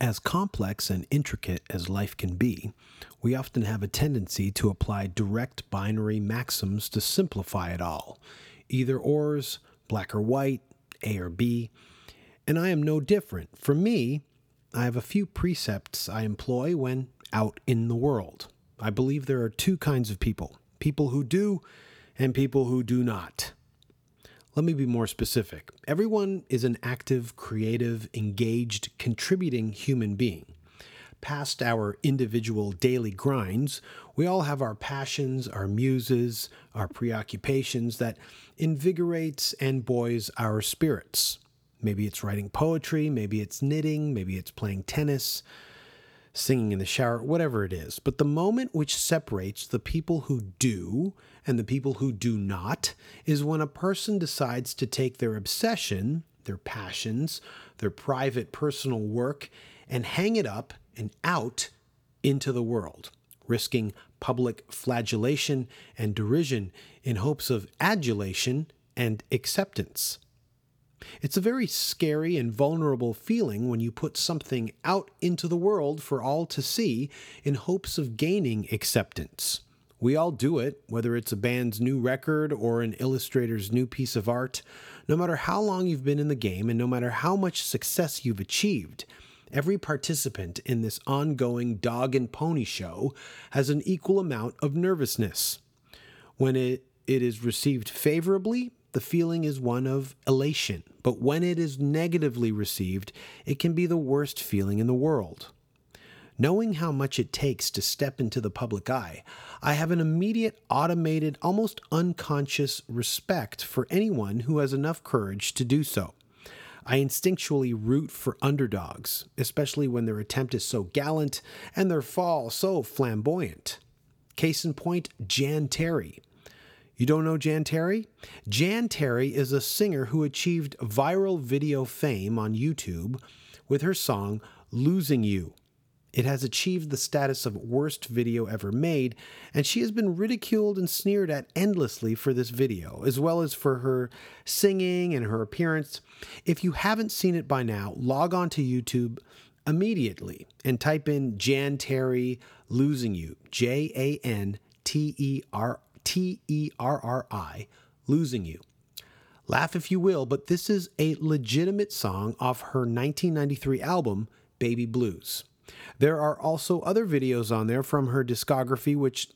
As complex and intricate as life can be, we often have a tendency to apply direct binary maxims to simplify it all either ors, black or white, A or B. And I am no different. For me, I have a few precepts I employ when out in the world. I believe there are two kinds of people people who do and people who do not. Let me be more specific. Everyone is an active, creative, engaged, contributing human being. Past our individual daily grinds, we all have our passions, our muses, our preoccupations that invigorates and buoys our spirits. Maybe it's writing poetry, maybe it's knitting, maybe it's playing tennis, singing in the shower, whatever it is. But the moment which separates the people who do and the people who do not is when a person decides to take their obsession, their passions, their private personal work, and hang it up and out into the world, risking public flagellation and derision in hopes of adulation and acceptance. It's a very scary and vulnerable feeling when you put something out into the world for all to see in hopes of gaining acceptance. We all do it, whether it's a band's new record or an illustrator's new piece of art. No matter how long you've been in the game and no matter how much success you've achieved, every participant in this ongoing dog and pony show has an equal amount of nervousness. When it, it is received favorably, the feeling is one of elation, but when it is negatively received, it can be the worst feeling in the world. Knowing how much it takes to step into the public eye, I have an immediate, automated, almost unconscious respect for anyone who has enough courage to do so. I instinctually root for underdogs, especially when their attempt is so gallant and their fall so flamboyant. Case in point, Jan Terri. You don't know Jan Terri? Jan Terri is a singer who achieved viral video fame on YouTube with her song Losing You. It has achieved the status of worst video ever made, and she has been ridiculed and sneered at endlessly for this video, as well as for her singing and her appearance. If you haven't seen it by now, log on to YouTube immediately and type in Jan Terri Losing You, J A N T E R T E R R I, Losing You. Laugh if you will, but this is a legitimate song off her 1993 album, Baby Blues. There are also other videos on there from her discography, which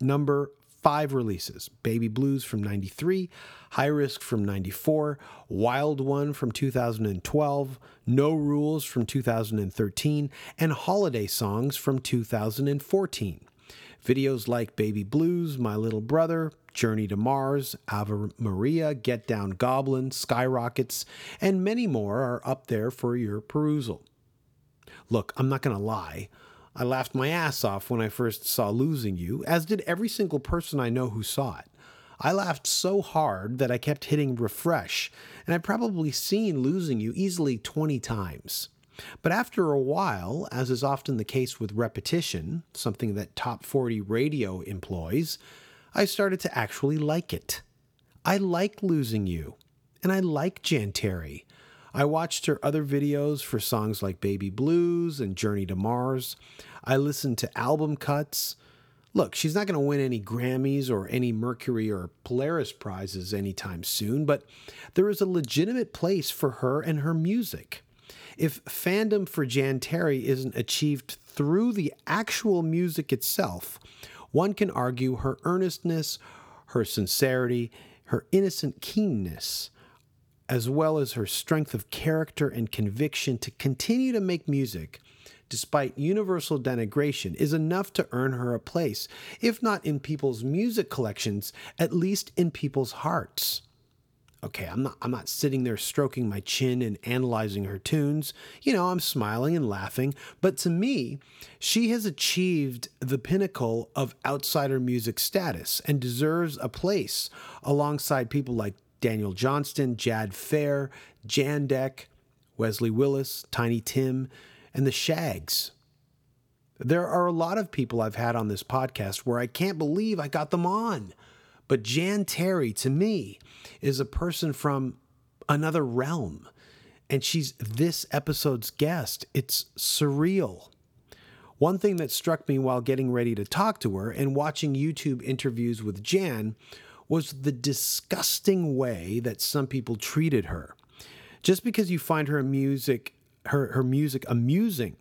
number five releases Baby Blues from 93, High Risk from 94, Wild One from 2012, No Rules from 2013, and Holiday Songs from 2014. Videos like Baby Blues, My Little Brother, Journey to Mars, Ave Maria, Get Down Goblin, Skyrockets, and many more are up there for your perusal. Look, I'm not going to lie. I laughed my ass off when I first saw Losing You, as did every single person I know who saw it. I laughed so hard that I kept hitting refresh, and I'd probably seen Losing You easily 20 times. But after a while, as is often the case with repetition, something that Top 40 radio employs, I started to actually like it. I like Losing You, and I like Jan Terri. I watched her other videos for songs like Baby Blues and Journey to Mars. I listened to album cuts. Look, she's not going to win any Grammys or any Mercury or Polaris prizes anytime soon, but there is a legitimate place for her and her music. If fandom for Jan Terri isn't achieved through the actual music itself, one can argue her earnestness, her sincerity, her innocent keenness, as well as her strength of character and conviction to continue to make music despite universal denigration is enough to earn her a place, if not in people's music collections, at least in people's hearts okay, I'm not I'm not sitting there stroking my chin and analyzing her tunes. You know, I'm smiling and laughing, but to me, she has achieved the pinnacle of outsider music status and deserves a place alongside people like Daniel Johnston, Jad Fair, Jandek, Wesley Willis, Tiny Tim, and the Shaggs. There are a lot of people I've had on this podcast where I can't believe I got them on. But Jan Terri, to me, is a person from another realm. and she's this episode's guest. It's surreal. One thing that struck me while getting ready to talk to her and watching YouTube interviews with Jan was the disgusting way that some people treated her. Just because you find her music her, her music amusing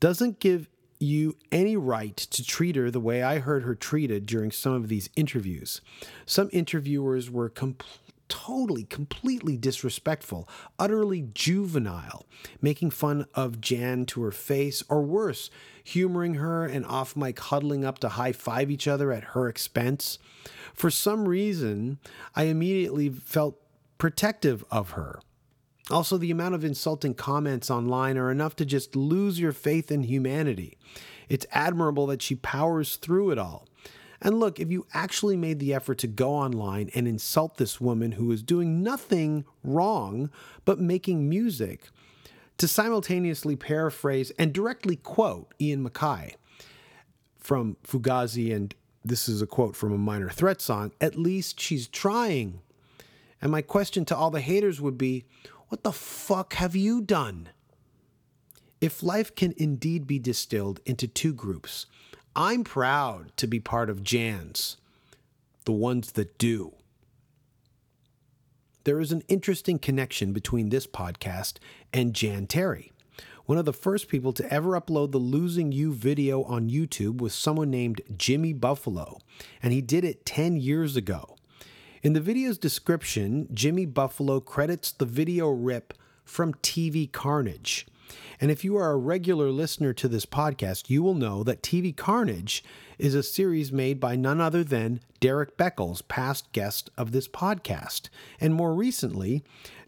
doesn't give you any right to treat her the way I heard her treated during some of these interviews. Some interviewers were completely totally, completely disrespectful, utterly juvenile, making fun of Jan to her face, or worse, humoring her and off mic huddling up to high five each other at her expense. For some reason, I immediately felt protective of her. Also, the amount of insulting comments online are enough to just lose your faith in humanity. It's admirable that she powers through it all. And look, if you actually made the effort to go online and insult this woman who is doing nothing wrong but making music, to simultaneously paraphrase and directly quote Ian MacKaye from Fugazi, and this is a quote from a minor threat song, at least she's trying. And my question to all the haters would be what the fuck have you done? If life can indeed be distilled into two groups, I'm proud to be part of Jan's, the ones that do. There is an interesting connection between this podcast and Jan Terri. One of the first people to ever upload the Losing You video on YouTube was someone named Jimmy Buffalo, and he did it 10 years ago. In the video's description, Jimmy Buffalo credits the video rip from TV Carnage. And if you are a regular listener to this podcast, you will know that TV Carnage is a series made by none other than Derrick Beckles, past guest of this podcast. And more recently,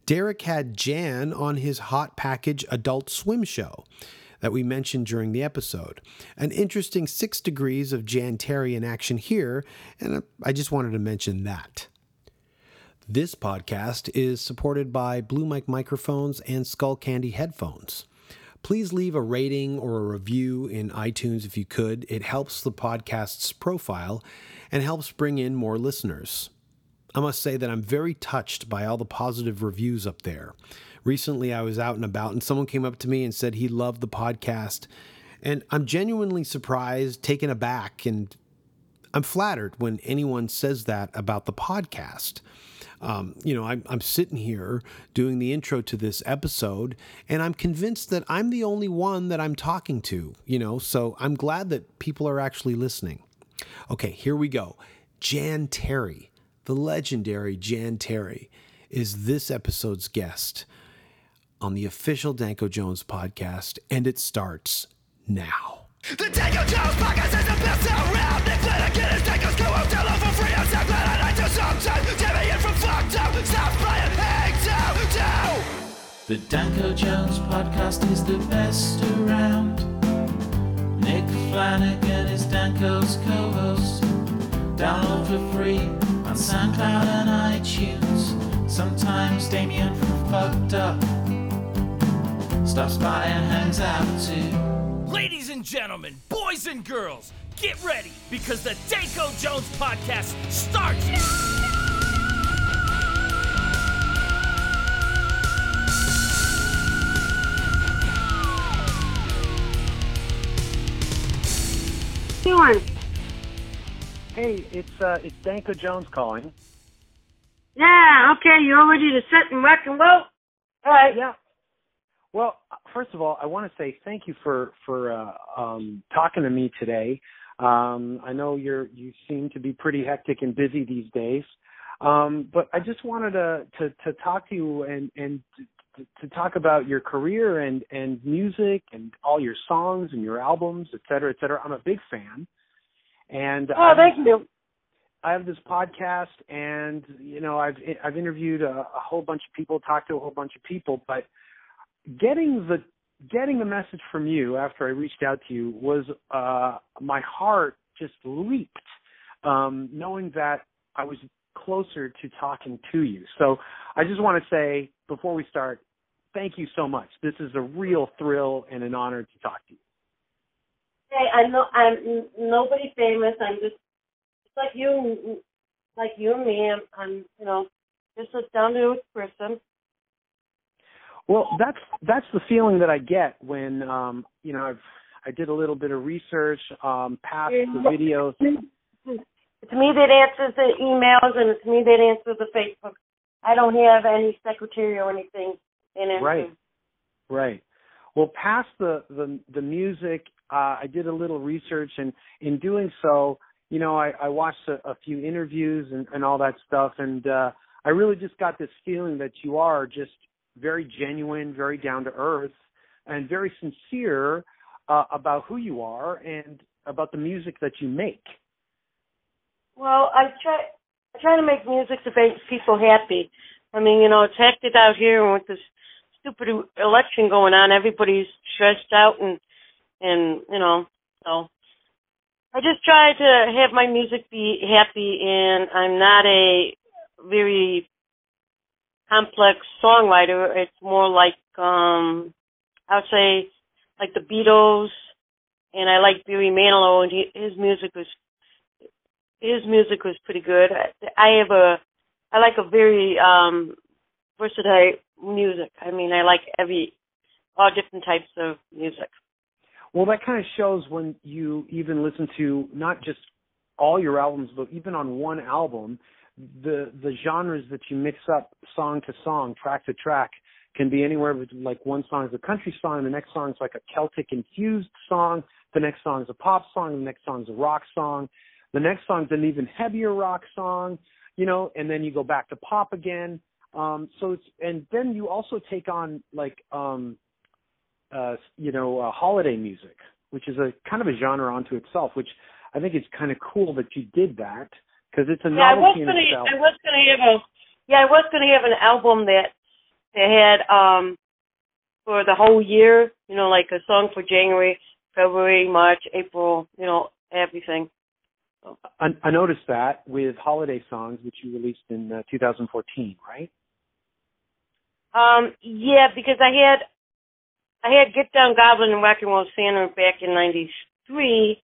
Derrick had Jan on his Hot Package Adult Swim show that we mentioned during the episode. An interesting six degrees of Jan Terri in action here, and I just wanted to mention that. This podcast is supported by Blue Mic microphones and Skullcandy headphones. Please leave a rating or a review in iTunes if you could. It helps the podcast's profile and helps bring in more listeners. I must say that I'm very touched by all the positive reviews up there. Recently, I was out and about, and someone came up to me and said he loved the podcast. And I'm genuinely surprised, taken aback, and I'm flattered when anyone says that about the podcast. Um, you know, I'm, I'm sitting here doing the intro to this episode, and I'm convinced that I'm the only one that I'm talking to, you know, so I'm glad that people are actually listening. Okay, here we go. Jan Terri, the legendary Jan Terri, is this episode's guest on the official Danko Jones podcast, and it starts now. The Jones podcast is the best around. Nick Flanagan is co-host. Hello for free. I sometimes. Jimmy in from fucked up. Stop playing Hang down, down. The Danko Jones podcast is the best around. Nick Flanagan is Danko's co-host. Download for free on SoundCloud and iTunes. Sometimes Damian from fucked up stops by and hangs out too. Ladies and gentlemen, boys and girls, get ready because the Danko Jones podcast starts Doing? Hey, it's uh, it's Danko Jones calling. Yeah, okay, you all ready to sit and rock and roll? All right. Yeah. Well, first of all, I want to say thank you for for uh, um, talking to me today. Um, I know you're you seem to be pretty hectic and busy these days, um, but I just wanted to to, to talk to you and and to, talk about your career and and music and all your songs and your albums, et cetera, et cetera. I'm a big fan, and oh, thank you. I have this podcast, and you know, I've I've interviewed a, a whole bunch of people, talked to a whole bunch of people, but getting the getting the message from you after I reached out to you was uh, my heart just leaped, um, knowing that I was closer to talking to you. So I just want to say before we start, thank you so much. This is a real thrill and an honor to talk to you. Hey, I know I'm nobody famous. I'm just just like you, like you and me. I'm, I'm you know, just a down to earth person. Well, that's that's the feeling that I get when um, you know I've I did a little bit of research um, past the videos. It's me that answers the emails, and it's me that answers the Facebook. I don't have any secretary or anything Right. Right. Well, past the the the music, uh, I did a little research, and in doing so, you know, I, I watched a, a few interviews and, and all that stuff, and uh, I really just got this feeling that you are just very genuine, very down to earth, and very sincere uh, about who you are and about the music that you make. Well, I try I try to make music to make people happy. I mean, you know, it's hectic out here, with this stupid election going on, everybody's stressed out, and and you know, so I just try to have my music be happy, and I'm not a very complex songwriter. It's more like um I would say like the Beatles, and I like Barry Manilow, and he, his music was his music was pretty good. I, I have a I like a very um versatile music. I mean, I like every all different types of music. Well, that kind of shows when you even listen to not just all your albums, but even on one album, the the genres that you mix up song to song, track to track, can be anywhere like one song is a country song, the next song is like a Celtic infused song, the next song is a pop song, the next song is a rock song, the next song is an even heavier rock song, you know, and then you go back to pop again. Um, so it's and then you also take on like um, uh, you know uh, holiday music, which is a kind of a genre unto itself, which I think it's kind of cool that you did that because it's a yeah, novelty I was gonna, itself. I was gonna have a yeah, I was gonna have an album that that had um for the whole year, you know, like a song for January, February, March, April, you know, everything. I, I noticed that with holiday songs, which you released in uh, 2014, right? Um, yeah, because I had I had Get Down Goblin and Rock and Roll Santa back in '93.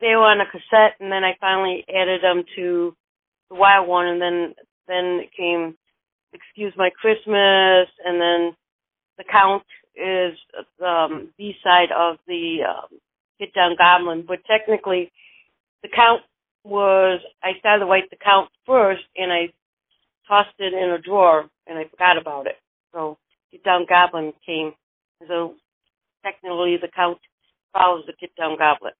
They were on a cassette, and then I finally added them to the Wild One, and then then it came Excuse My Christmas, and then The Count is the um, B side of the um, Get Down Goblin, but technically the Count was I started to write The Count first, and I tossed it in a drawer, and I forgot about it. So Get Down Goblin came. So technically, the Count follows the Get Down Goblin.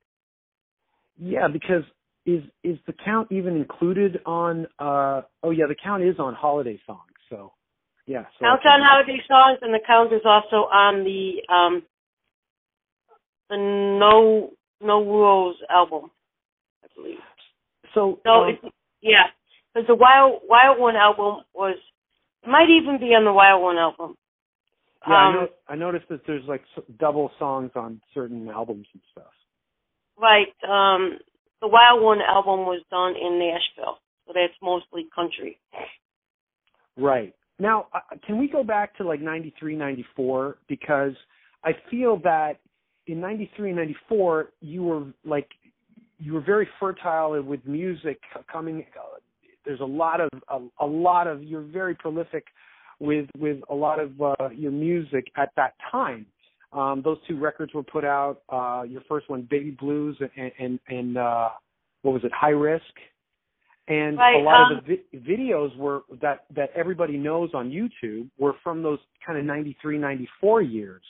Yeah, because is is the count even included on? uh Oh yeah, the count is on holiday songs. So yeah. So Count on holiday songs, and the Count is also on the um the No No Rules album, I believe. So No, um, it's yeah, because the Wild Wild One album was might even be on the Wild One album. yeah, I, um, know, I noticed that there's like s- double songs on certain albums and stuff. Right. Um, the Wild One album was done in Nashville, so that's mostly country. Right. Now, uh, can we go back to like 93, 94? Because I feel that in 93 and 94, you were like, you were very fertile with music coming. There's a lot of, a, a lot of, you're very prolific with, with a lot of uh, your music at that time. Um, those two records were put out. Uh, your first one, Baby Blues, and, and, and uh, what was it, High Risk? and Right, a lot um, of the vi- videos were that that everybody knows on YouTube were from those kind of 93 94 years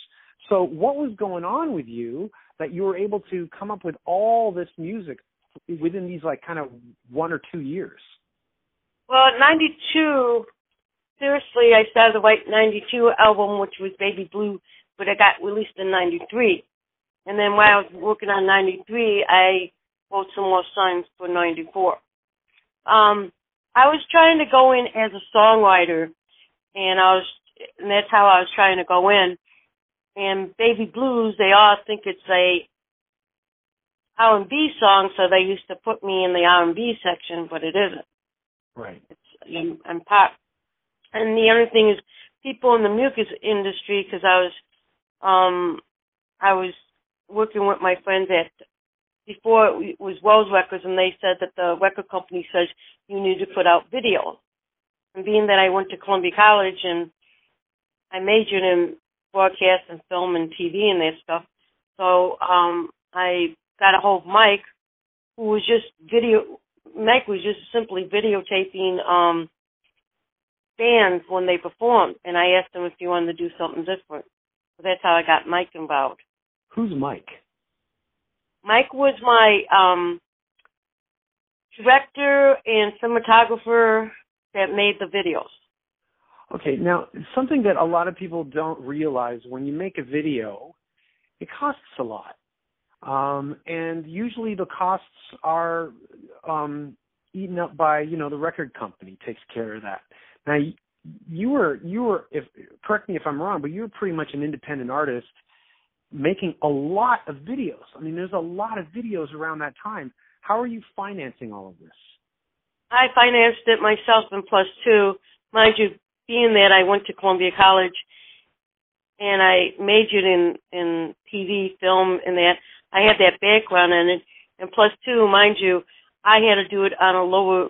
so what was going on with you that you were able to come up with all this music within these like kind of one or two years Well, at 92, seriously, I started the White 92 album, which was Baby Blue, but it got released in 93. And then while I was working on 93, I wrote some more songs for 94. Um, I was trying to go in as a songwriter, and I was, and that's how I was trying to go in. And Baby Blues, they all think it's a R&B song, so they used to put me in the R&B section, but it isn't right and, and pop. And the other thing is people in the mucus industry because I was um I was working with my friends at before it was Wells Records and they said that the record company says you need to put out video. And being that I went to Columbia College and I majored in broadcast and film and TV and that stuff. So um, I got a hold of Mike, who was just video. Mike was just simply videotaping um, bands when they performed, and I asked him if he wanted to do something different. So that's how I got Mike involved. Who's Mike? Mike was my um, director and cinematographer that made the videos. Okay, now something that a lot of people don't realize when you make a video, it costs a lot. Um, and usually the costs are um, eaten up by, you know, the record company takes care of that. Now you were you were if correct me if I'm wrong, but you were pretty much an independent artist making a lot of videos. I mean, there's a lot of videos around that time. How are you financing all of this? I financed it myself and plus two. Mind you, being that I went to Columbia College and I majored in in TV, film, and that I had that background in it. And plus two, mind you, I had to do it on a lower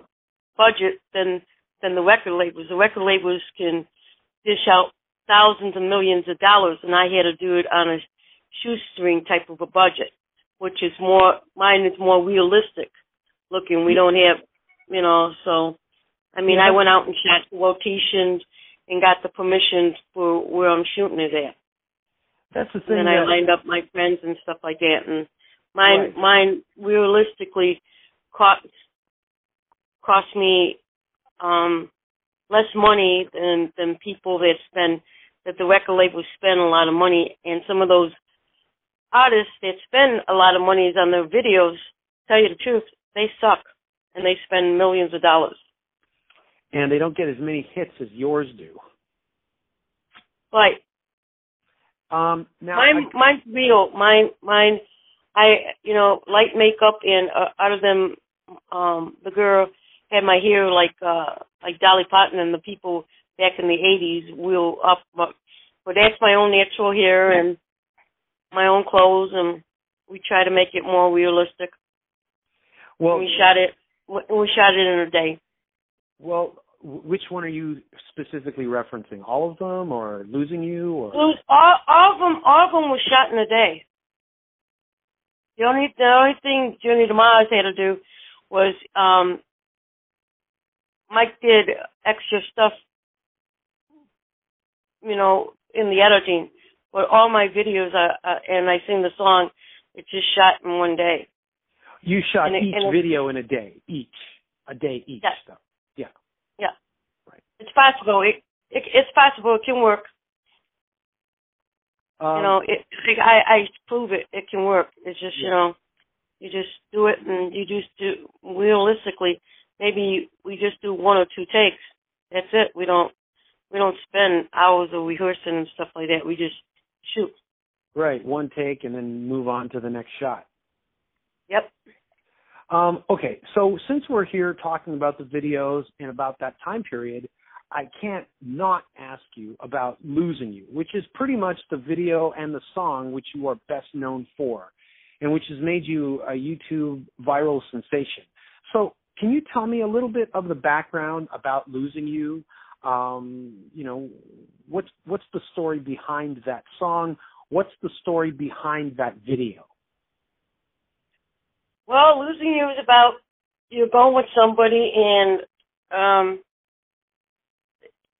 budget than than the record labels. The record labels can dish out thousands and millions of dollars, and I had to do it on a shoestring type of a budget, which is more mine is more realistic looking. We don't have, you know, so I mean, yeah. I went out and shot locations and got the permission for where I'm shooting it at. That's the thing. And then I lined up my friends and stuff like that, and mine right. mine realistically cost cost me um less money than than people that spend that the record labels spend a lot of money, and some of those artists that spend a lot of money on their videos, tell you the truth, they suck and they spend millions of dollars. And they don't get as many hits as yours do. Right. Um, now mine, I, mine's real. Mine, mine. I, you know, light makeup and uh, out of them, um, the girl had my hair like, uh, like Dolly Parton and the people back in the '80s wheel up. But, but that's my own natural hair and my own clothes, and we try to make it more realistic. Well, we shot it. We shot it in a day. Well, which one are you specifically referencing? All of them, or losing you, or all, all of them? All of them was shot in a day. The only the only thing to Mars had to do was um Mike did extra stuff, you know, in the editing. But all my videos, are, uh, and I sing the song, it's just shot in one day. You shot and each it, video in a day, each a day each. Yes. Stuff. Yeah. Yeah. Right. It's possible. It, it it's possible. It can work. Um, you know, it, I I prove it. It can work. It's just yeah. you know, you just do it, and you just do realistically. Maybe we just do one or two takes. That's it. We don't we don't spend hours of rehearsing and stuff like that. We just shoot. Right, one take and then move on to the next shot. Yep. Um, okay, so since we're here talking about the videos and about that time period, I can't not ask you about Losing You, which is pretty much the video and the song which you are best known for, and which has made you a YouTube viral sensation. So, can you tell me a little bit of the background about Losing You? Um, you know, what's what's the story behind that song? What's the story behind that video? Well, losing you is about you're going with somebody and um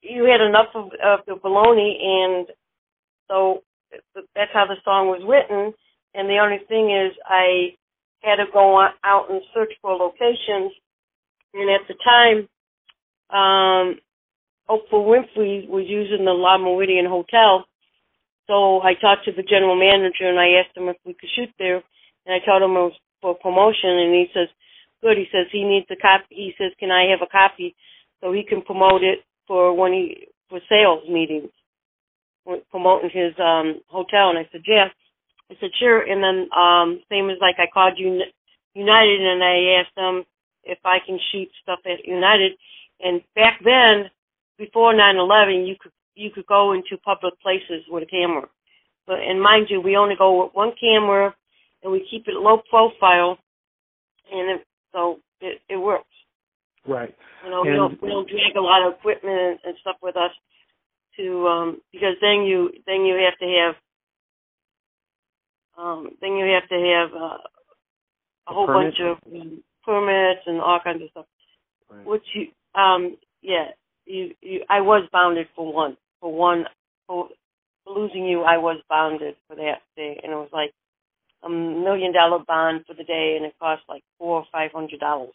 you had enough of, of the baloney and so that's how the song was written and the only thing is I had to go out and search for locations and at the time um Oprah Winfrey was using the Le Meridien Hotel. So I talked to the general manager and I asked him if we could shoot there. And I told him it was for promotion and he says, good. He says he needs a copy. He says, can I have a copy so he can promote it for when he, for sales meetings, promoting his um hotel. And I said, yeah. I said, sure. And then, um, same as like I called United and I asked them if I can shoot stuff at United. And back then, before 9/11, you could you could go into public places with a camera. But and mind you, we only go with one camera, and we keep it low profile, and it, so it, it works. Right. You know, we don't we don't drag a lot of equipment and stuff with us to um because then you then you have to have um then you have to have uh, a A whole permit? bunch of um, permits and all kinds of stuff. Right. Which you um yeah you you I was bounded for one for one for, for losing you I was bounded for that day and it was like a million dollar bond for the day and it cost like four or five hundred dollars.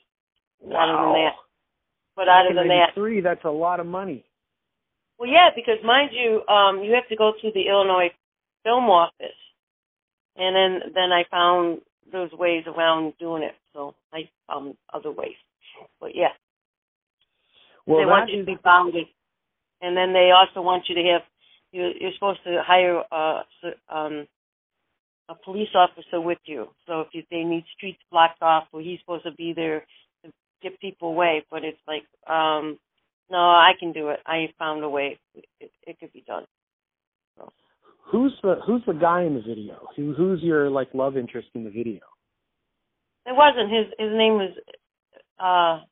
Other than that, but other than that, three, that's a lot of money. well, yeah, because mind you, um, you have to go through the Illinois Film Office, and then then I found those ways around doing it. So I found other ways. But yeah, Well, they want you to be bounded, and then they also want you to have you. You're supposed to hire a um a police officer with you. So if you, they need streets blocked off, well, he's supposed to be there to get people away. But it's like, um, no, I can do it. I found a way. It, it could be done. who's the who's the guy in the video? Who who's your like love interest in the video? It wasn't his. His name was uh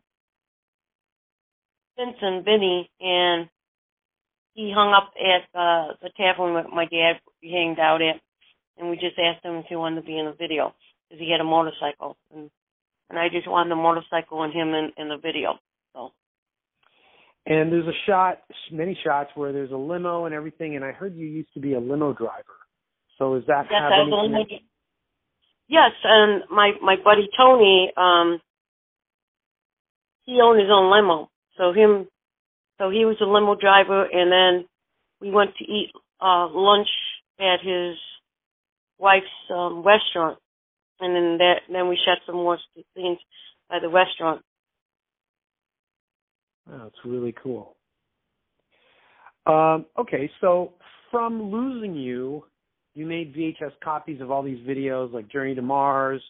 Vincent Vinny, and he hung up at uh, the tavern that my dad hanged out at, and we just asked him if he wanted to be in the video because he had a motorcycle, and and I just wanted the motorcycle and him in in the video. So And there's a shot, many shots where there's a limo and everything. And I heard you used to be a limo driver. So is that yes, have I any was only. connection? Yes, and my my buddy Tony, um, he owned his own limo. So him, so he was a limo driver, and then we went to eat uh lunch at his wife's um restaurant, and then that then we shot some more scenes by the restaurant. It's really cool. Um, okay, so from losing you, you made VHS copies of all these videos like Journey to Mars,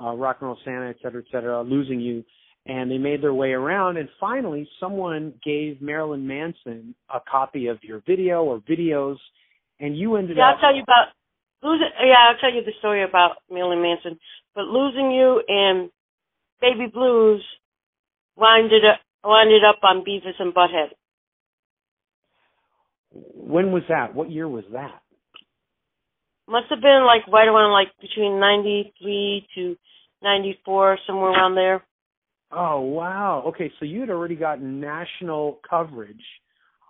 uh, Rock and Roll Santa, et cetera, et cetera, losing you, and they made their way around. And finally, someone gave Marilyn Manson a copy of your video or videos, and you ended Yeah, up. I'll tell you about losing. Yeah, I'll tell you the story about Marilyn Manson. But losing you and Baby Blues winded up winded up on Beavis and Butthead. When was that? What year was that? Must have been like right around like between ninety three to ninety four, somewhere around there. Oh wow. Okay, so you had already gotten national coverage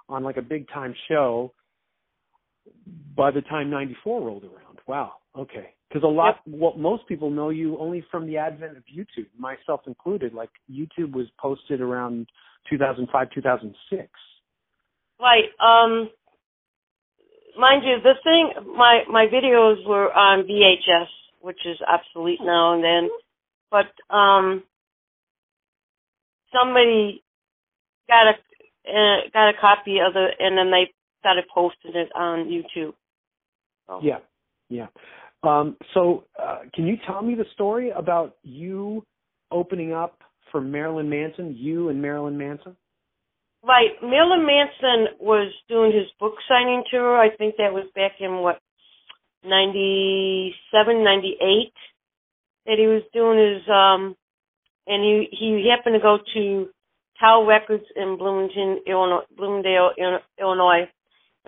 on like a big time show by the time 94 rolled around. Wow. Okay. Cuz a lot well most people know you only from the advent of YouTube, myself included. Like YouTube was posted around 2005 2006. Right. Um mind you, the thing my my videos were on VHS, which is obsolete now and then. But um somebody got a uh, got a copy of the and then they started posting it on YouTube. So. Yeah. Yeah. Um so uh, can you tell me the story about you opening up for Marilyn Manson, you and Marilyn Manson? Right. Marilyn Manson was doing his book signing tour. I think that was back in what, ninety seven, ninety eight. that he was doing his, um, and he, he happened to go to Tower Records in Bloomington, Illinois, Bloomingdale, Illinois.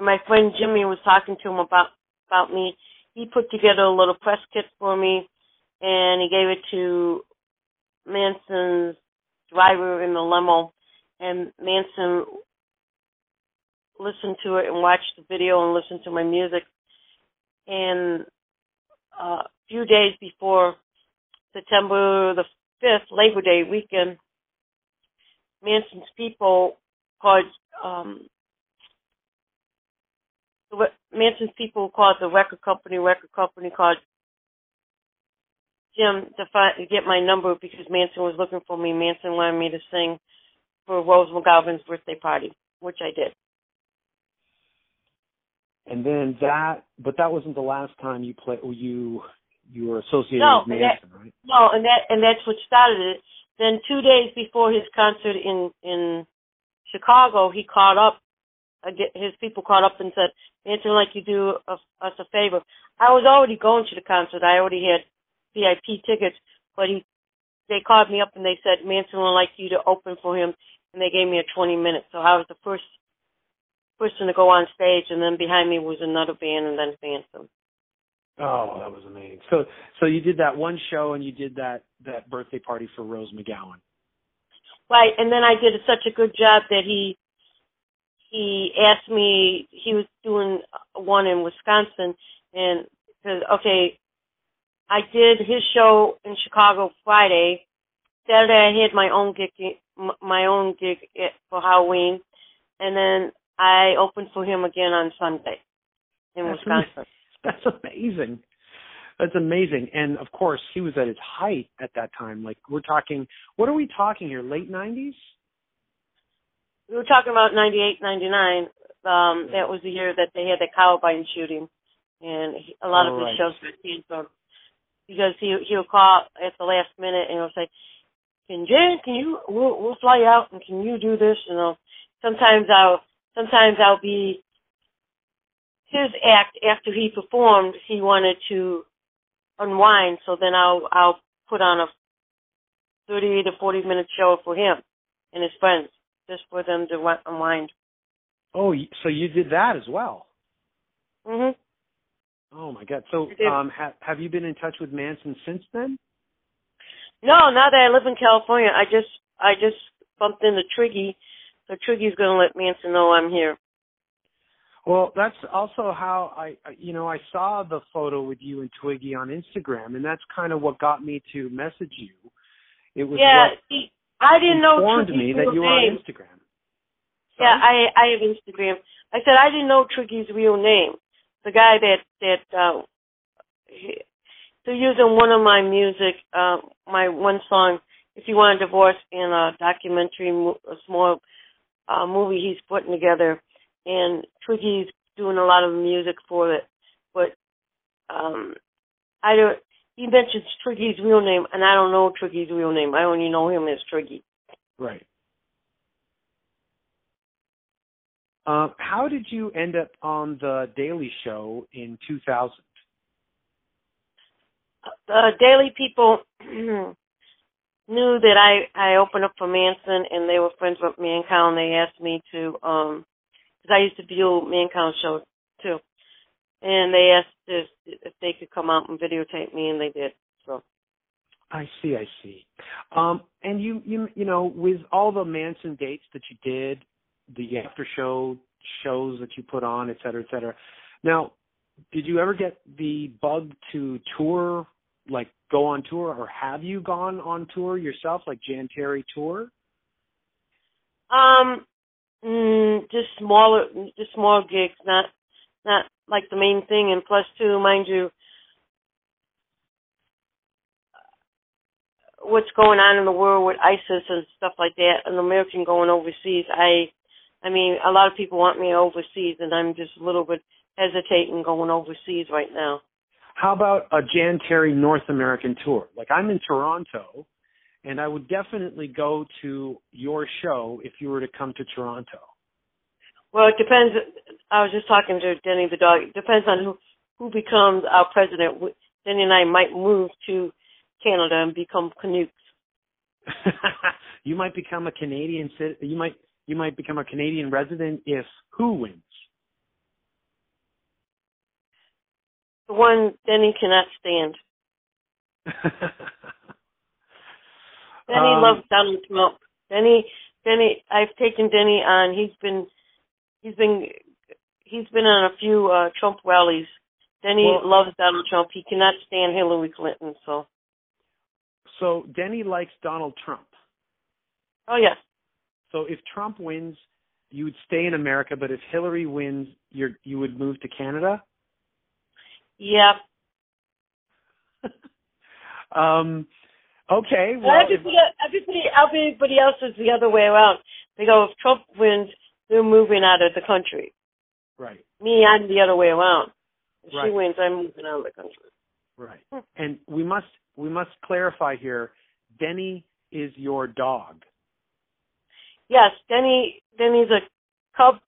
And my friend Jimmy was talking to him about, about me. He put together a little press kit for me and he gave it to Manson's driver in the limo and Manson listened to it and watched the video and listened to my music. And uh, a few days before September the 5th, Labor Day weekend, Manson's people called, um, Manson's people called the record company, record company called Jim to, find, to get my number because Manson was looking for me. Manson wanted me to sing for Rose McGowan's birthday party, which I did. And then that, but that wasn't the last time you play. You you were associated No, with and that- Manson, right? No, and that and that's what started it. Then two days before his concert in in Chicago, he called up. Get- His people called up and said, "Manson, like you do us a favor." I was already going to the concert. I already had VIP tickets, but he they called me up and they said Manson would like you to open for him, and they gave me a 20 minutes. So I was the first person to go on stage, and then behind me was another band, and then Phantom. Oh, that was amazing. So so you did that one show and you did that that birthday party for Rose McGowan. Right, and then I did such a good job that he he asked me. He was doing one in Wisconsin, and said, "Okay, I did his show in Chicago Friday. Saturday I had my own gig, my own gig for Halloween, and then I opened for him again on Sunday in That's Wisconsin." That's amazing. That's amazing. And of course, he was at his height at that time. Like we're talking, what are we talking here? Late nineties? We were talking about ninety eight, ninety nine. Um, that was the year that they had the Columbine shooting, and he, a lot Oh, of his right. shows were canceled because he he'll call at the last minute and he'll say, "Can Jen, can you? We'll we'll fly out and can you do this?" You know, sometimes I'll sometimes I'll be his act after he performed. He wanted to unwind, so then I'll I'll put on a thirty to forty minute show for him and his friends just for them to unwind. Oh, so you did that as well? Mhm. Oh my God! So um, ha- have you been in touch with Manson since then? No, now that I live in California, I just I just bumped into Triggy, so Triggy's gonna let Manson know I'm here. Well, that's also how I, I- you know, I saw the photo with you and Twiggy on Instagram, and that's kind of what got me to message you. It was yeah, what see, I didn't know informed Triggy's me that real you were on name. Instagram. Yeah, I I have Instagram. I said I didn't know Triggy's real name. The guy that that uh he, they're using one of my music, uh my one song, If You Want a Divorce in a documentary mo- a small uh movie he's putting together and Twiggy's doing a lot of music for it. But um I don't he mentions Triggy's real name and I don't know Triggy's real name. I only know him as Triggy. Right. Um, how did you end up on the Daily Show in 2000? the Daily People knew that I I opened up for Manson, and they were friends with Mancow. They asked me to, um, because I used to view Mancow show too, and they asked if if they could come out and videotape me, and they did. So I see, I see. Um, and you, you, you know, with all the Manson dates that you did, the after show shows that you put on, et cetera, et cetera. Now, did you ever get the bug to tour, like go on tour, or have you gone on tour yourself, like Jan Terri tour? um, mm, just smaller, just small gigs, not not like the main thing. And plus, two, mind you. What's going on in the world with ISIS and stuff like that, and American going overseas, I I mean, a lot of people want me overseas, and I'm just a little bit hesitating going overseas right now. How about a Jan Terri North American tour? Like I'm in Toronto, and I would definitely go to your show if you were to come to Toronto. Well, it depends. I was just talking to Denny the dog. It depends on who who becomes our president. Denny and I might move to Canada and become Canucks. you might become a Canadian you might you might become a Canadian resident if who wins? The one Denny cannot stand. Denny Um, loves Donald Trump. Denny, Denny, I've taken Denny on. He's been, he's been, he's been on a few uh Trump rallies. Denny Well- loves Donald Trump. He cannot stand Hillary Clinton. So, so Denny likes Donald Trump. oh yes, So if Trump wins, you would stay in America, but if Hillary wins, you're you would move to Canada? yeah. Um okay, Well, well everybody, everybody, everybody else is the other way around. They go, if Trump wins, they're moving out of the country. Right, Me, I'm the other way around. If she wins, I'm moving out of the country. right. And we must we must clarify here, Denny is your dog. Yes, Denny. Denny's a Cubs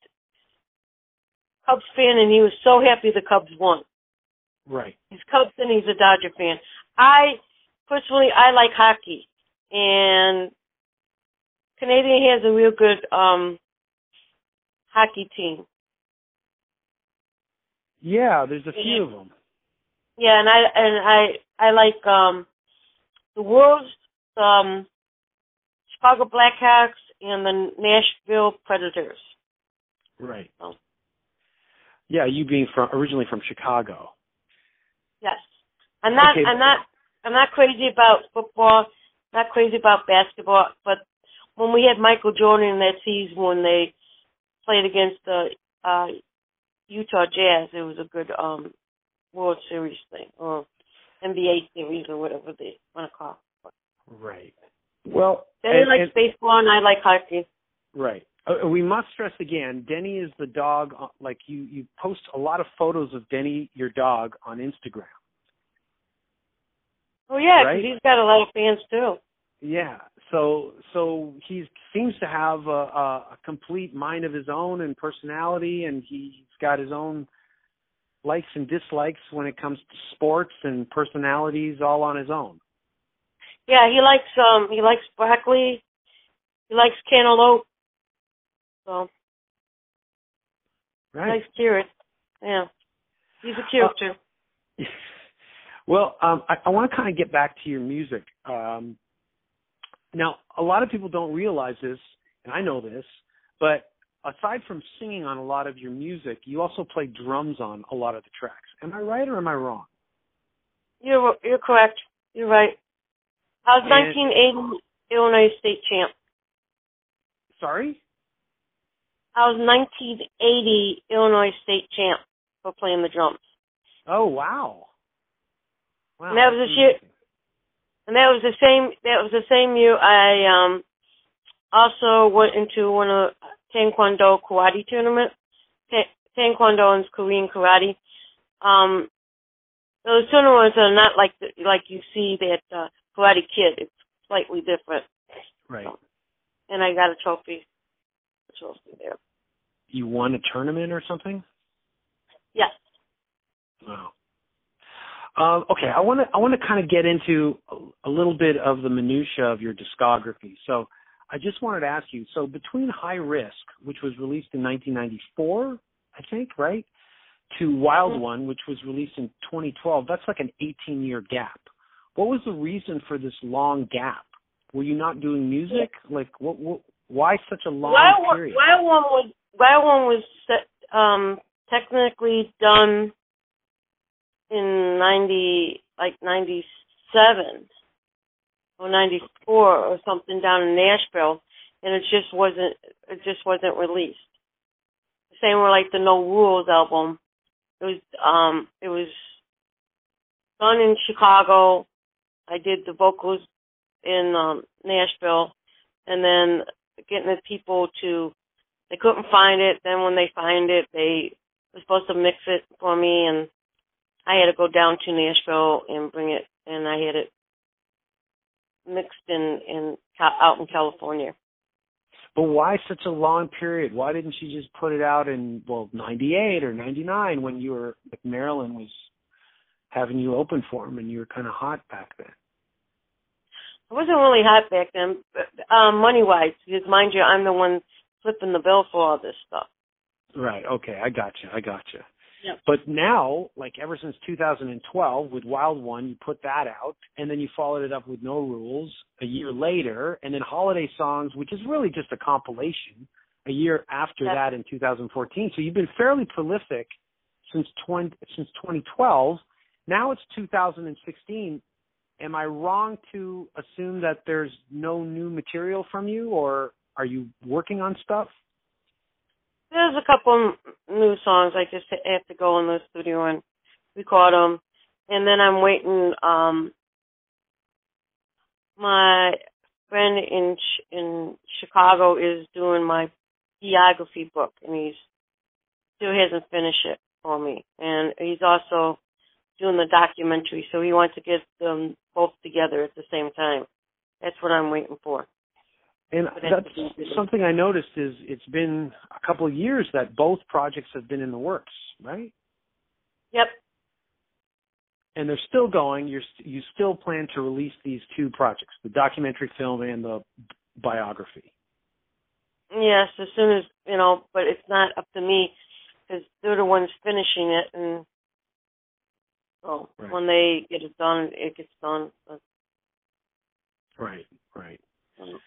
Cubs fan, and he was so happy the Cubs won. Right. He's Cubs and he's a Dodger fan. I personally, I like hockey, and Canadian has a real good um hockey team. Yeah, there's a few of them. Yeah, and I and I I like um the Wolves, um Chicago Blackhawks, and the Nashville Predators. Right. Oh. Yeah, you being from originally from Chicago. Yes, I'm not. Okay. I'm not. I'm not crazy about football. Not crazy about basketball. But when we had Michael Jordan in that season when they played against the uh Utah Jazz, it was a good um World Series thing or NBA series or whatever they want to call. it. Right. Well, Denny and- likes and- baseball and I like hockey. Right. Uh, we must stress again. Denny is the dog. uh, Like you, you post a lot of photos of Denny, your dog, on Instagram. Oh yeah, 'cause Right. he's got a lot of fans too. Yeah. So, so he seems to have a, a, complete mind of his own and personality, and he's got his own likes and dislikes when it comes to sports and personalities, all on his own. Yeah, he likes um he likes broccoli. He likes cantaloupe. So he Right. likes carrots. Yeah. He's a character. well, um, I, I want to kind of get back to your music. Um, now, a lot of people don't realize this, and I know this, but aside from singing on a lot of your music, you also play drums on a lot of the tracks. Am I right or am I wrong? You're you're correct. You're right. I was And- 1980 Illinois state champ. Sorry? I was 1980 Illinois state champ for playing the drums, Oh, wow. Wow. And that was a shit-. And that was the same. That was the same year I um also went into one of the Taekwondo karate tournament. Ta- Taekwondo is Korean karate. Um, those tournaments are not like the, like you see that uh, Karate Kid. It's slightly different. Right. And I got a trophy. A trophy there. You won a tournament or something? Yes. Wow. Um, okay, I want to I want to kind of get into a, a little bit of the minutia of your discography. So, I just wanted to ask you. So, between High Risk, which was released in 1994, I think, right, to Wild One, which was released in 2012, that's like an 18 year gap. What was the reason for this long gap? Were you not doing music? Like, what? what why such a long Wild One, period? Wild One was Wild One was set, um technically done in ninety like ninety seven or ninety four or something down in Nashville, and it just wasn't it just wasn't released. The same with like the No Rules album. It was um it was done in Chicago. I did the vocals in um Nashville and then getting the people to they couldn't find it. Then when they find it, they were supposed to mix it for me, and I had to go down to Nashville and bring it, and I had it mixed in in out in California. But why such a long period? Why didn't she just put it out in well ninety eight or ninety nine when you were like Marilyn was having you open for him and you were kind of hot back then? I wasn't really hot back then, but, um, money wise, because mind you, I'm the one flipping the bill for all this stuff. Right. Okay. I got you. I got you. Yep. But now, like ever since 2012 with Wild One, you put that out, and then you followed it up with No Rules a year later, and then Holiday Songs, which is really just a compilation, a year after Yep. that in 2014. So you've been fairly prolific since 20 since 2012. Now it's 2016. Am I wrong to assume that there's no new material from you, or are you working on stuff? There's a couple new songs. I just have to go in the studio and record them, and then I'm waiting. Um, my friend in in Chicago is doing my biography book, and he's still hasn't finished it for me. And he's also doing the documentary, so he wants to get them both together at the same time. That's what I'm waiting for. And that's that's what we do. something I noticed is it's been a couple of years that both projects have been in the works, right? Yep. And they're still going. You're you still plan to release these two projects, the documentary film and the biography. Yes, as soon as you know, but it's not up to me. because they're the ones finishing it, and so Right. when they get it done, it gets done. Right, right. um,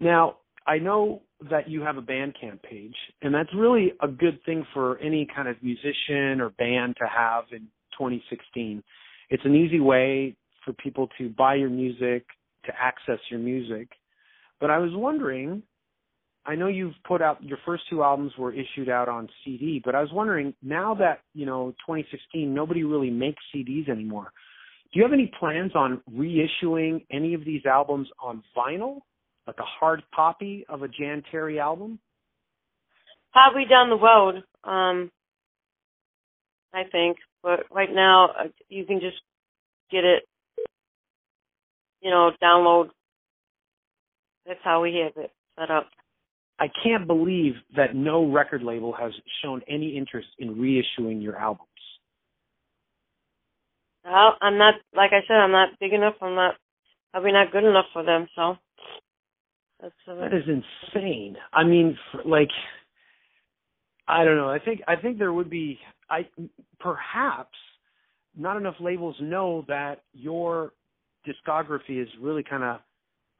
Now, I know that you have a Bandcamp page, and that's really a good thing for any kind of musician or band to have in 2016. It's an easy way for people to buy your music, to access your music. But I was wondering, I know you've put out your first two albums were issued out on CD, but I was wondering now that, you know, 2016, nobody really makes CDs anymore. Do you have any plans on reissuing any of these albums on vinyl? Like a hard copy of a Jan Terri album? probably down the road, um, I think. But right now, uh, you can just get it, you know, download. That's how we have it set up. I can't believe that no record label has shown any interest in reissuing your albums. Well, I'm not, like I said, I'm not big enough. I'm not, probably not good enough for them. So that's That is insane. I mean, like, I don't know. I think I think there would be, I perhaps not enough labels know that your discography is really kind of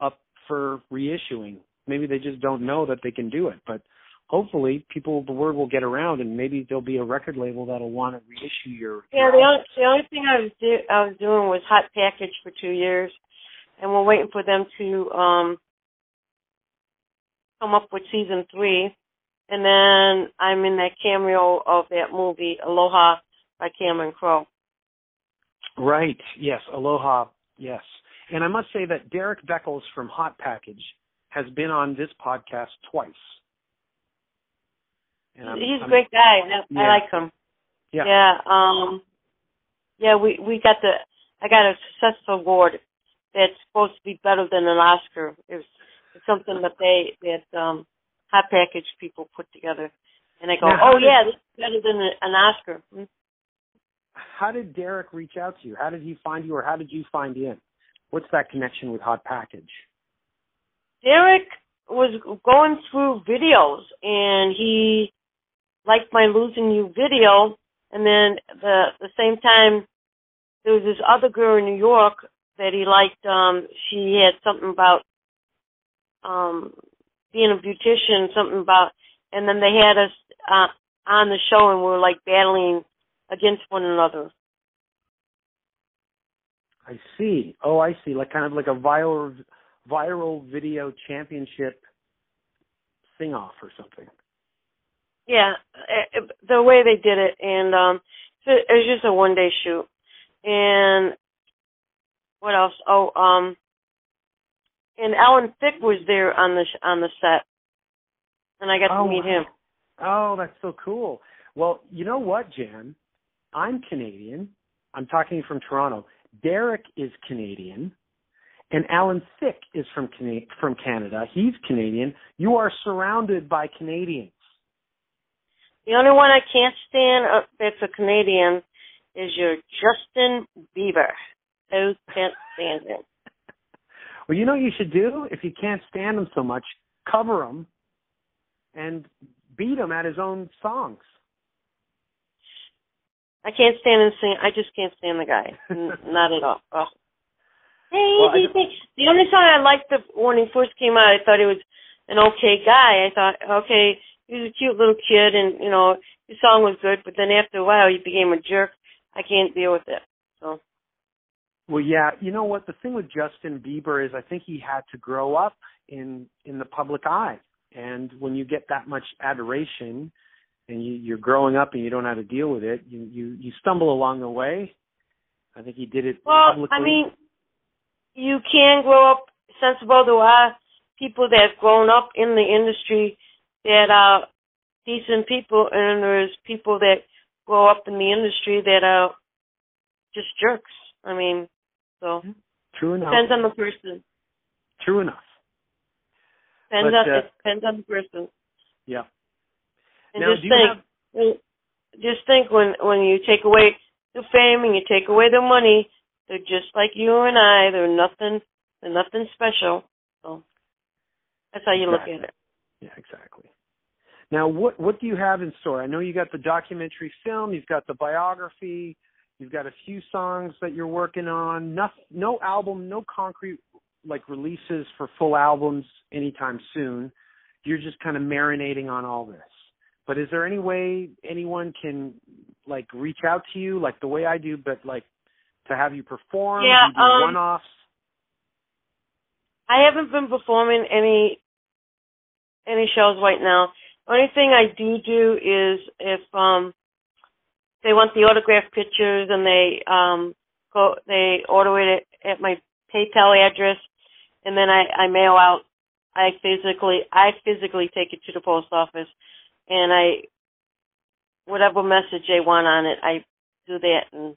up for reissuing. Maybe they just don't know that they can do it, but hopefully people the word will get around and maybe there'll be a record label that'll want to reissue your Yeah, the only the only thing I was do- I was doing was hot package for two years, and we're waiting for them to um come up with season three, and then I'm in that cameo of that movie Aloha by Cameron Crowe. Right. Yes. Aloha. Yes. And I must say that Derrick Beckles from Hot Package has been on this podcast twice. And I'm- He's a great guy. I, Yeah. I like him. Yeah. Yeah. Um. Yeah, we we got the I got a success award that's supposed to be better than an Oscar. It was it's something that they that um hot package people put together, and they go, Now, oh did- yeah, this is better than an Oscar. Hmm. How did Derrick reach out to you? How did he find you, or how did you find him? What's that connection with Hot Package? Derrick was going through videos, and he liked my losing you video, and then the the same time there was this other girl in New York that he liked. Um, she had something about um being a beautician, something about, and then they had us uh, on the show, and we were like battling against one another. I see. Oh, I see. Like kind of like a viral viral video championship sing off or something. Yeah, eh, eh, the way they did it, and um, it was just a one day shoot. And what else? Oh, um, and Alan Thicke was there on the sh- on the set, and I got Oh, to meet him. Oh, that's so cool. Well, you know what, Jan? I'm Canadian. I'm talking from Toronto. Derrick is Canadian, and Alan Thicke is from Cana- from Canada. He's Canadian. You are surrounded by Canadians. The only one I can't stand uh, that's a Canadian is your Justin Bieber. Who can't stand him? Well, you know what you should do if you can't stand him so much, cover him and beat him at his own songs. I can't stand him sing. I just can't stand the guy. N- Not at all. Oh. Hey, Well, I do you think the only song I liked the, when he first came out, I thought he was an okay guy. I thought, okay, he was a cute little kid, and you know his song was good. But then after a while, he became a jerk. I can't deal with it. So Well, yeah, you know what? The thing with Justin Bieber is, I think he had to grow up in in the public eye, and when you get that much adoration, and you, you're growing up and you don't know how to deal with it, you you you stumble along the way. I think he did it Well, publicly. I mean, you can grow up sensible. There are people that have grown up in the industry that are decent people, and there's people that grow up in the industry that are just jerks. I mean, so true enough. depends on the person. True enough. Depends But, on uh, it depends on the person. Yeah. And now, just do you think, have? just think when when you take away the fame and you take away the money, they're just like you and I. They're nothing. They're nothing special. So that's how you look at it. Yeah, exactly. Now, what what do you have in store? I know you got the documentary film, you've got the biography, you've got a few songs that you're working on. No, no album, no concrete like releases for full albums anytime soon. You're just kind of marinating on all this. But is there any way anyone can like reach out to you like the way I do, but like to have you perform? Yeah, you um, one-offs. I haven't been performing any any shows right now. Only thing I do do is if um they want the autographed pictures and they um go they order it at my PayPal address and then I I mail out I physically I physically take it to the post office and I whatever message they want on it I do that and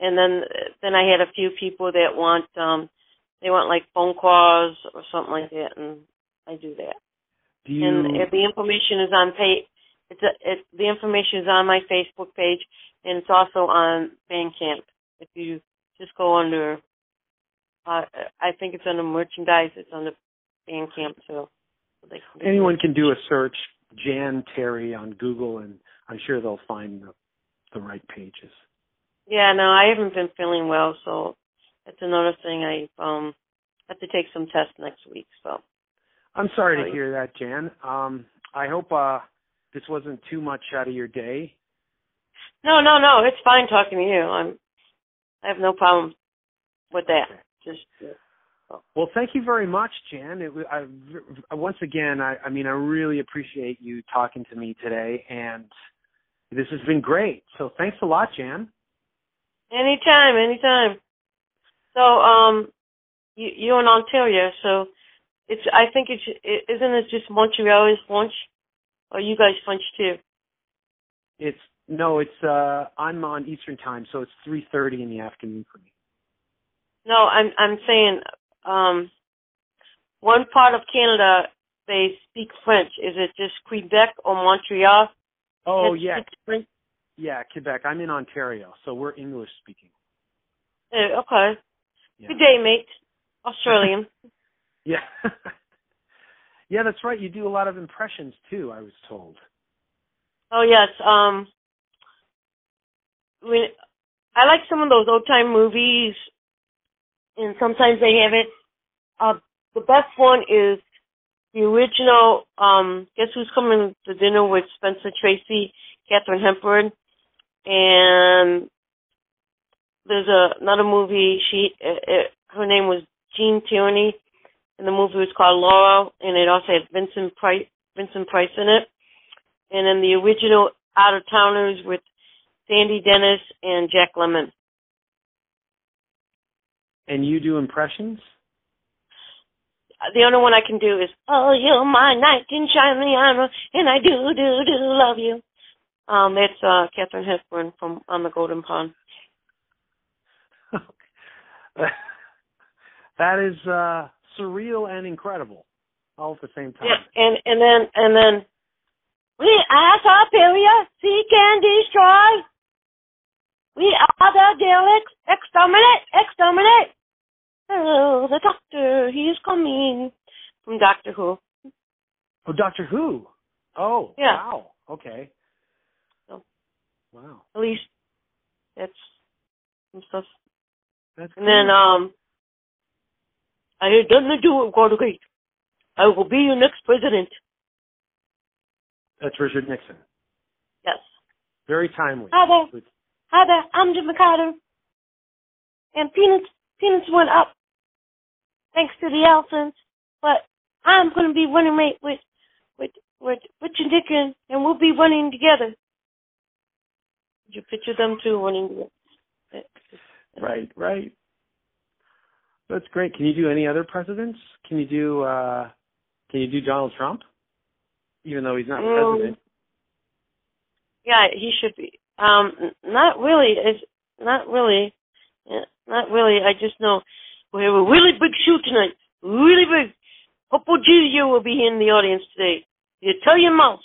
and then then I had a few people that want um they want like phone calls or something like that and I do that. Do you And if the information is on pay, it's a, it, the information is on my Facebook page, and it's also on Bandcamp. If you just go under, uh, I think it's under merchandise. It's under Bandcamp too. So anyone can do a search Jan Terri on Google and I'm sure they'll find the the right pages. Yeah, no, I haven't been feeling well, so that's another thing. I um have to take some tests next week. So I'm sorry to hear that, Jan. Um, I hope uh, this wasn't too much out of your day. no, no, no, it's fine talking to you. I'm I have no problem with that. Just Well, thank you very much, Jan. It, I, once again, I, I mean, I really appreciate you talking to me today, and this has been great. So thanks a lot, Jan. Anytime, anytime. So, um, you you're in Ontario, so it's I think it's it, isn't it just Montreal's lunch, or you guys lunch too? It's no, it's uh, I'm on Eastern time, so it's 3:30 in the afternoon for me. No, I'm I'm saying, um, one part of Canada they speak French. Is it just Quebec or Montreal? Oh yeah, yeah, Quebec. I'm in Ontario, so we're English speaking. Eh, okay. Yeah. Good day, mate. Australian. Yeah. yeah, that's right. You do a lot of impressions too, I was told. Oh yes. Um, when I like some of those old time movies, and sometimes they have it. Uh, the best one is the original. Um, guess who's coming to dinner with Spencer Tracy, Katharine Hepburn, and there's a another movie. She uh, uh, her name was Gene Tierney, and the movie was called Laura, and it also had Vincent Price Vincent Price in it and then the original Out of Towners with Sandy Dennis and Jack Lemmon. And you do impressions? The only one I can do is Oh, you're my knight in shining armor, and I do do do love you. Um, that's uh Katharine Hepburn from On the Golden Pond. that is uh surreal and incredible all at the same time. Yeah, and and then and then we are superior, seek and destroy. We are the Daleks, exterminate, exterminate. Oh, the Doctor, he's coming from Doctor Who. Oh, Doctor Who. Oh, Yeah. wow. Okay. So. Wow. At least that's some stuff. That's And then um, I had nothing to do with Watergate. I will be your next president. That's Richard Nixon. Yes. Very timely. Hi there. Hi there. I'm Jimmy Carter. And peanuts, peanuts went up thanks to the elephants. But I'm going to be running mate with, with, with Richard Nixon, and we'll be running together. Did you picture them two running together? Right, right. That's great. Can you do any other presidents? Can you do uh can you do Donald Trump? Even though he's not Um, president. Yeah, he should be. Um, not really. It's not really. Yeah, not really. I just know we have a really big shoot tonight. Really big. Topo Gigio will be in the audience today. The Italian Mouse.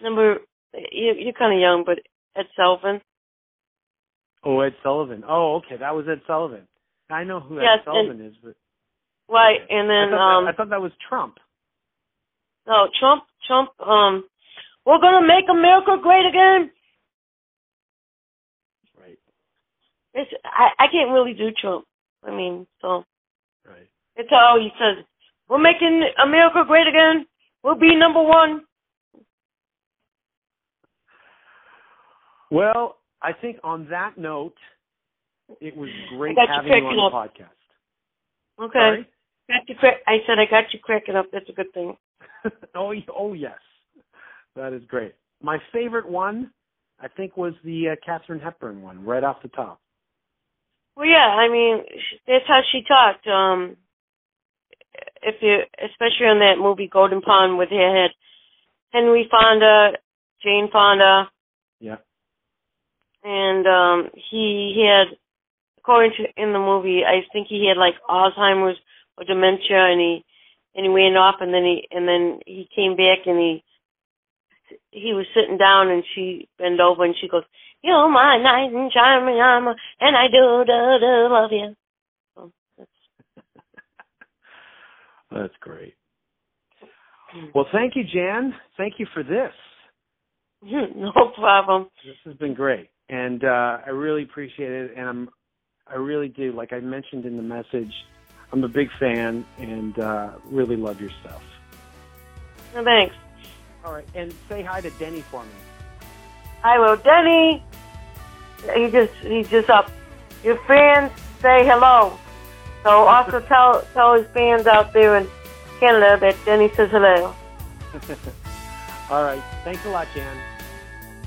Number, you, you're kind of young, but Ed Sullivan. Oh, Ed Sullivan. Oh, okay, that was Ed Sullivan. I know who Yes, Ed Sullivan is, but Right, and I then thought, um, that, I thought that was Trump. No, Trump. Trump. Um, we're gonna make America great again. Right. It's I. I can't really do Trump. I mean, so Right. it's all he says. We're making America great again. We'll be number one. Well, I think on that note, it was great got you having you on cracking the podcast. Okay. Sorry? Got you crack. I said I got you cracking up. That's a good thing. oh, oh yes, that is great. My favorite one, I think, was the uh, Katharine Hepburn one, right off the top. Well, yeah. I mean, that's how she talked. Um, if you, especially on that movie Golden Pond, with her head, Henry Fonda, Jane Fonda, Yeah. And um, he, he had, according to in the movie, I think he had like Alzheimer's or dementia, and he and he ran off, and then he and then he came back, and he he was sitting down, and she bent over, and she goes, "You're my knight in shining armor, and I do do do love you." So that's, That's great. Well, thank you, Jan. Thank you for this. no problem. This has been great, and uh, I really appreciate it. And I'm, I really do. Like I mentioned in the message, I'm a big fan and uh, really love your stuff. No, thanks. All right, and say hi to Denny for me. I will, Denny. He just he's just up. Your fans say hello. So also tell tell his fans out there in Canada that Denny says hello. All right, thanks a lot, Jan.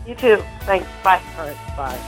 You too. Thanks. Bye. All right, bye.